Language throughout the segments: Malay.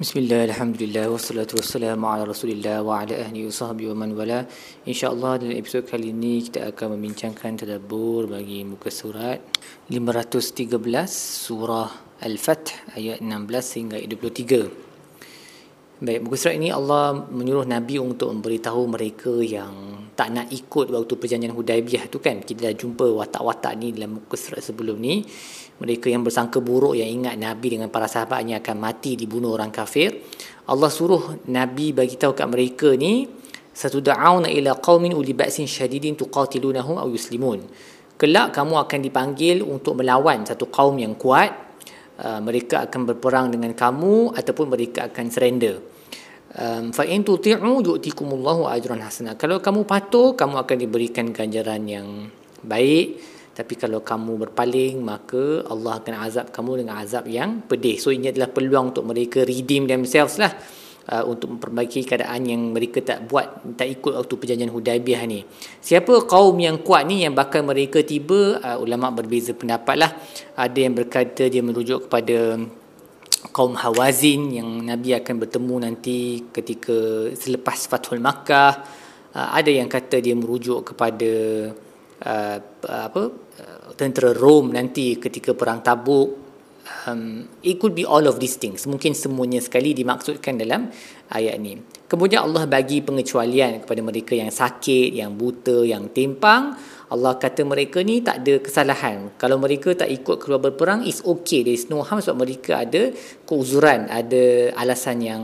Bismillah, Alhamdulillah, wassalatu wassalamu ala rasulillah wa ala ahli wa sahbihi wa man wala. InsyaAllah dalam episod kali ini kita akan membincangkan tadabur bagi muka surat 513 surah Al-Fath ayat 16 hingga 23 Baik, muka surat ini Allah menyuruh Nabi untuk memberitahu mereka yang tak nak ikut waktu perjanjian Hudaibiyah tu kan. Kita dah jumpa watak-watak ni dalam muka surat sebelum ni. Mereka yang bersangka buruk yang ingat Nabi dengan para sahabatnya akan mati dibunuh orang kafir. Allah suruh Nabi bagi tahu kat mereka ni satud'auna ila qaumin uli ba'sin syadidin tuqatilunahum aw yuslimun. Kelak kamu akan dipanggil untuk melawan satu kaum yang kuat Uh, mereka akan berperang dengan kamu ataupun mereka akan surrender. Um, fa in tuti'u yu'tikumullahu ajran hasana. Kalau kamu patuh, kamu akan diberikan ganjaran yang baik. Tapi kalau kamu berpaling, maka Allah akan azab kamu dengan azab yang pedih. So ini adalah peluang untuk mereka redeem themselves lah uh, untuk memperbaiki keadaan yang mereka tak buat tak ikut waktu perjanjian Hudaibiyah ni. Siapa kaum yang kuat ni yang bakal mereka tiba uh, ulama berbeza pendapat lah. Ada yang berkata dia merujuk kepada kaum Hawazin yang Nabi akan bertemu nanti ketika selepas Fathul Makkah. Uh, ada yang kata dia merujuk kepada uh, apa uh, tentera Rom nanti ketika perang Tabuk um, it could be all of these things. Mungkin semuanya sekali dimaksudkan dalam ayat ni. Kemudian Allah bagi pengecualian kepada mereka yang sakit yang buta yang timpang. Allah kata mereka ni tak ada kesalahan. Kalau mereka tak ikut keluar berperang is okay. There is no harm sebab mereka ada keuzuran ada alasan yang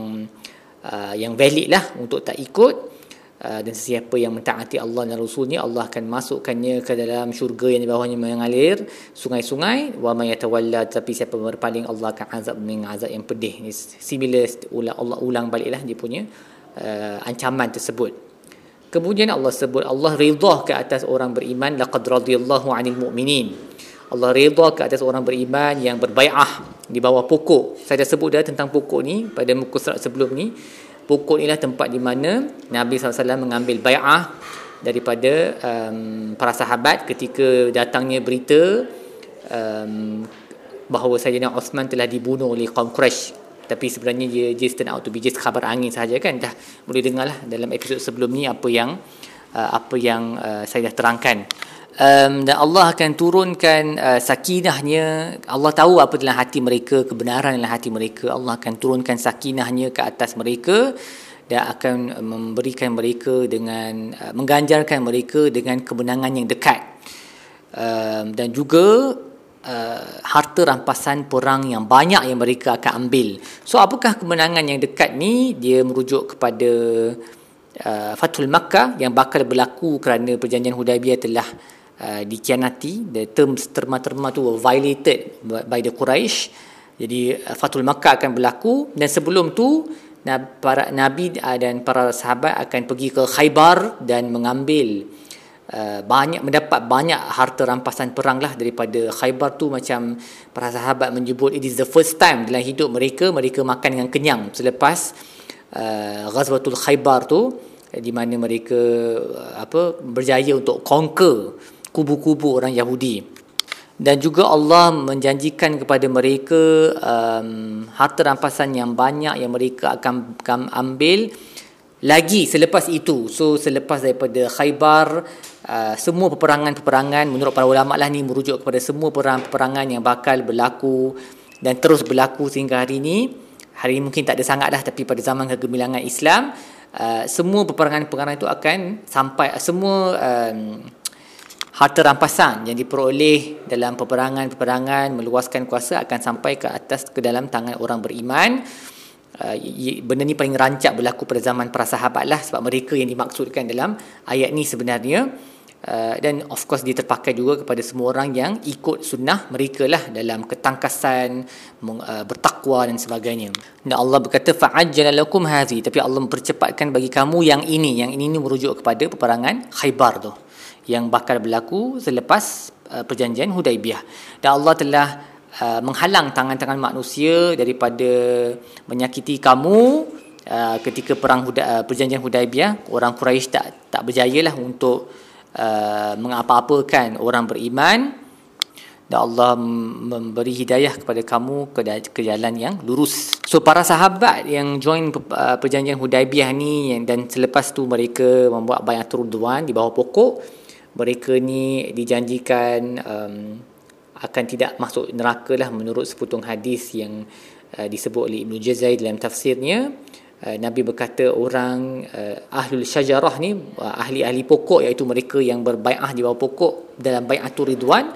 uh, yang valid lah untuk tak ikut dan sesiapa yang mentaati Allah dan Rasulnya Allah akan masukkannya ke dalam syurga yang di bawahnya mengalir sungai-sungai. Wa may yatawalla tapi siapa berpaling Allah akan azab dengan azab yang pedih. Ini similar ulang Allah ulang baliklah dia punya uh, ancaman tersebut. Kemudian Allah sebut Allah ridha ke atas orang beriman laqad radiyallahu 'anil mu'minin. Allah ridha ke atas orang beriman yang berbai'ah di bawah pokok. Saya dah sebut dah tentang pokok ni pada muka surat sebelum ni pokok inilah tempat di mana Nabi SAW mengambil bay'ah daripada um, para sahabat ketika datangnya berita um, bahawa Sayyidina Osman telah dibunuh oleh kaum Quraisy tapi sebenarnya dia just turn out to be just khabar angin sahaja kan? Dah boleh dengarlah dalam episod sebelum ni apa yang uh, apa yang uh, saya dah terangkan um, dan Allah akan turunkan uh, sakinahnya. Allah tahu apa dalam hati mereka kebenaran dalam hati mereka. Allah akan turunkan sakinahnya ke atas mereka dan akan memberikan mereka dengan uh, mengganjarkan mereka dengan kemenangan yang dekat. Um, dan juga uh, harta rampasan perang yang banyak yang mereka akan ambil. So apakah kemenangan yang dekat ni? Dia merujuk kepada uh, Fathul Makkah yang bakal berlaku kerana perjanjian Hudaibiyah telah uh, dikianati the terms terma-terma tu were violated by the Quraisy jadi uh, Fatul Makkah akan berlaku. Dan sebelum tu para nabi uh, dan para sahabat akan pergi ke Khaybar dan mengambil uh, banyak mendapat banyak harta rampasan perang lah daripada Khaybar tu. Macam para sahabat menyebut it is the first time dalam hidup mereka mereka makan dengan kenyang selepas uh, Ghazwatul Khaybar tu di mana mereka uh, apa berjaya untuk conquer kubu-kubu orang Yahudi. Dan juga Allah menjanjikan kepada mereka um, harta rampasan yang banyak yang mereka akan, akan ambil lagi selepas itu. So selepas daripada Khaybar uh, semua peperangan-peperangan menurut para ulama lah ni merujuk kepada semua peperangan yang bakal berlaku dan terus berlaku sehingga hari ini. Hari ini mungkin tak ada sangat dah tapi pada zaman kegemilangan Islam uh, semua peperangan-peperangan itu akan sampai semua um, harta rampasan yang diperoleh dalam peperangan-peperangan meluaskan kuasa akan sampai ke atas ke dalam tangan orang beriman. Uh, benda ni paling rancak berlaku pada zaman para sahabat lah sebab mereka yang dimaksudkan dalam ayat ni sebenarnya. Uh, dan of course dia terpakai juga kepada semua orang yang ikut sunnah mereka lah dalam ketangkasan uh, bertakwa dan sebagainya. Dan Allah berkata fa'ajjala lakum hadhi tapi Allah mempercepatkan bagi kamu yang ini. Yang ini ni merujuk kepada peperangan Khaybar tu yang bakal berlaku selepas uh, perjanjian Hudaibiyah. Dan Allah telah uh, menghalang tangan-tangan manusia daripada menyakiti kamu uh, ketika perang Huda, uh, perjanjian Hudaibiyah. Orang Quraisy tak tak berjayalah untuk uh, mengapa-apakan orang beriman dan Allah memberi hidayah kepada kamu ke, ke jalan yang lurus. So para sahabat yang join uh, perjanjian Hudaibiyah ni dan selepas tu mereka membuat bayatul ridwan di bawah pokok, mereka ni dijanjikan um, akan tidak masuk neraka lah menurut seputung hadis yang uh, disebut oleh Ibnu Jazai dalam tafsirnya. Uh, Nabi berkata orang uh, ahlul syajarah ni uh, ahli-ahli pokok iaitu mereka yang berbai'ah di bawah pokok dalam bai'atul ridwan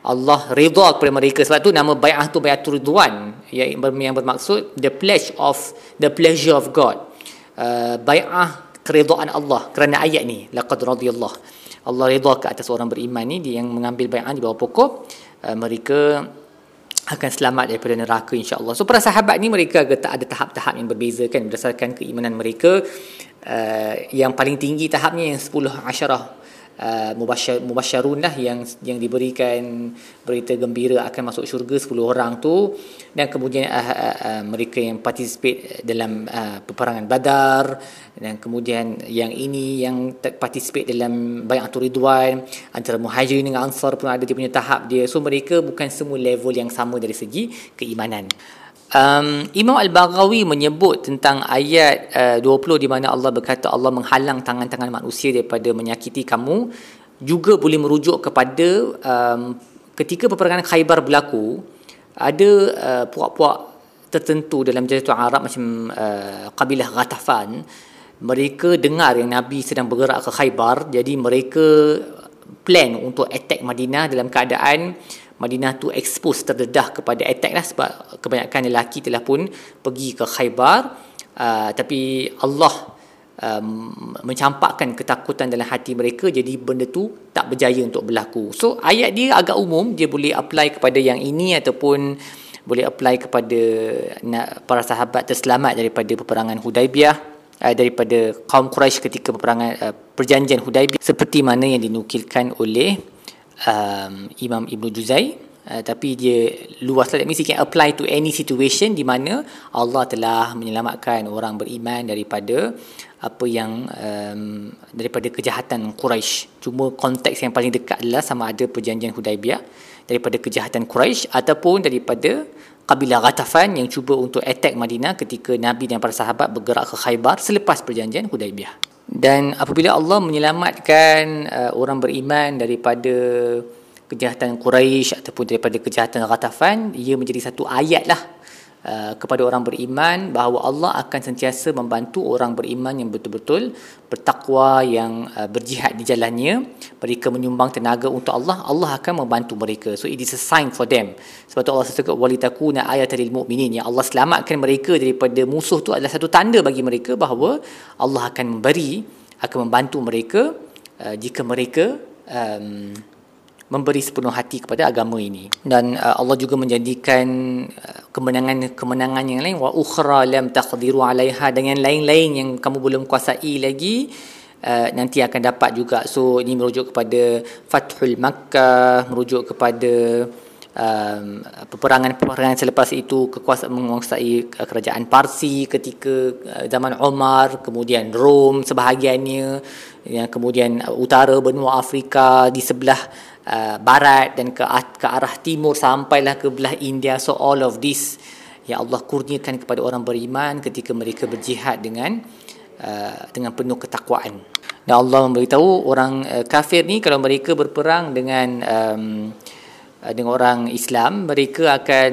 Allah redha kepada mereka. Sebab tu nama bai'ah tu bai'atul ridwan yang bermaksud the pledge of the pleasure of God. Uh, bai'ah keredaan Allah kerana ayat ni laqad radiyallahu Allah redha ke atas orang beriman ni dia yang mengambil bai'ah di bawah pokok uh, mereka akan selamat daripada neraka insya-Allah. So para sahabat ni mereka agak tak ada tahap-tahap yang berbeza kan berdasarkan keimanan mereka. Uh, yang paling tinggi tahapnya yang 10 asyarah uh, mubasyar, mubasyarun lah yang yang diberikan berita gembira akan masuk syurga 10 orang tu. Dan kemudian uh, uh, uh, mereka yang participate dalam uh, peperangan badar. Dan kemudian yang ini yang participate dalam bayatul ridwan antara muhajirin dengan ansar pun ada dia punya tahap dia. So mereka bukan semua level yang sama dari segi keimanan Um, Imam Al-Baghawi menyebut tentang ayat uh, 20 di mana Allah berkata Allah menghalang tangan-tangan manusia daripada menyakiti kamu juga boleh merujuk kepada um, ketika peperangan Khaybar berlaku ada uh, puak-puak tertentu dalam Jazirah Arab macam uh, kabilah Ghatafan. Mereka dengar yang Nabi sedang bergerak ke Khaybar jadi mereka plan untuk attack Madinah dalam keadaan Madinah tu expose terdedah kepada attack lah sebab kebanyakan lelaki telah pun pergi ke Khaybar. Uh, tapi Allah um, mencampakkan ketakutan dalam hati mereka. Jadi benda tu tak berjaya untuk berlaku. So ayat dia agak umum. Dia boleh apply kepada yang ini ataupun boleh apply kepada para sahabat terselamat daripada peperangan Hudaibiyah uh, daripada kaum Quraisy ketika peperangan uh, perjanjian Hudaibiyah seperti mana yang dinukilkan oleh um, Imam Ibn Juzai Uh, tapi dia luas lah. That means he can apply to any situation di mana Allah telah menyelamatkan orang beriman daripada apa yang um, daripada kejahatan Quraisy. Cuma konteks yang paling dekat adalah sama ada perjanjian Hudaibiyah daripada kejahatan Quraisy ataupun daripada kabilah Ghatafan yang cuba untuk attack Madinah ketika Nabi dan para sahabat bergerak ke Khaybar selepas perjanjian Hudaibiyah. Dan apabila Allah menyelamatkan uh, orang beriman daripada kejahatan Quraisy ataupun daripada kejahatan Ghatafan, ia menjadi satu ayat lah Uh, kepada orang beriman bahawa Allah akan sentiasa membantu orang beriman yang betul-betul bertakwa yang uh, berjihad di jalannya. Mereka menyumbang tenaga untuk Allah Allah akan membantu mereka. So it is a sign for them. Sebab tu Allah sebut walitakuna ayatal lil mu'minin. Yang Allah selamatkan mereka daripada musuh tu adalah satu tanda bagi mereka bahawa Allah akan memberi akan membantu mereka uh, jika mereka um, memberi sepenuh hati kepada agama ini. Dan uh, Allah juga menjadikan uh, kemenangan-kemenangan yang lain wa ukhra lam taqdiru alaiha dengan lain-lain yang kamu belum kuasai lagi uh, nanti akan dapat juga. So ini merujuk kepada Fathul Makkah merujuk kepada um, peperangan-peperangan selepas itu kekuasaan menguasai kerajaan Parsi ketika uh, zaman Omar kemudian Rom sebahagiannya yang kemudian utara benua Afrika di sebelah uh, barat dan ke, ke arah timur sampailah ke belah India. So all of this yang Allah kurniakan kepada orang beriman ketika mereka berjihad dengan uh, dengan penuh ketakwaan. Dan Allah memberitahu orang uh, kafir ni kalau mereka berperang dengan um, uh, dengan orang Islam mereka akan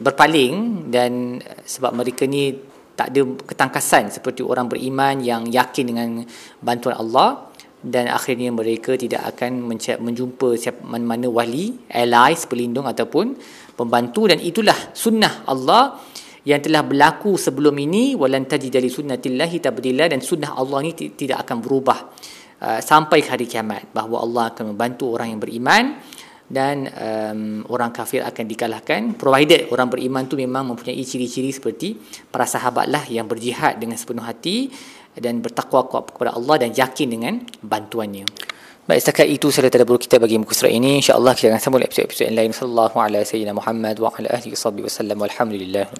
berpaling dan sebab mereka ni tak ada ketangkasan seperti orang beriman yang yakin dengan bantuan Allah dan akhirnya mereka tidak akan menjumpa mana-mana wali, allies, pelindung ataupun pembantu. Dan itulah sunnah Allah yang telah berlaku sebelum ini. Walan tajid li sunnatillahi tabdila. Dan sunnah Allah ini tidak akan berubah uh, sampai hari kiamat. Bahawa Allah akan membantu orang yang beriman. Dan um, orang kafir akan dikalahkan. Provided orang beriman tu memang mempunyai ciri-ciri seperti para sahabatlah yang berjihad dengan sepenuh hati dan bertakwa kepada Allah dan yakin dengan bantuannya. Baik, setakat itu saya telah kita bagi muka surat ini. InsyaAllah kita akan sambung episod-episod yang lain. Sallallahu alaihi wa sallam. Muhammad wa ala ahli wa sallam. Walhamdulillah.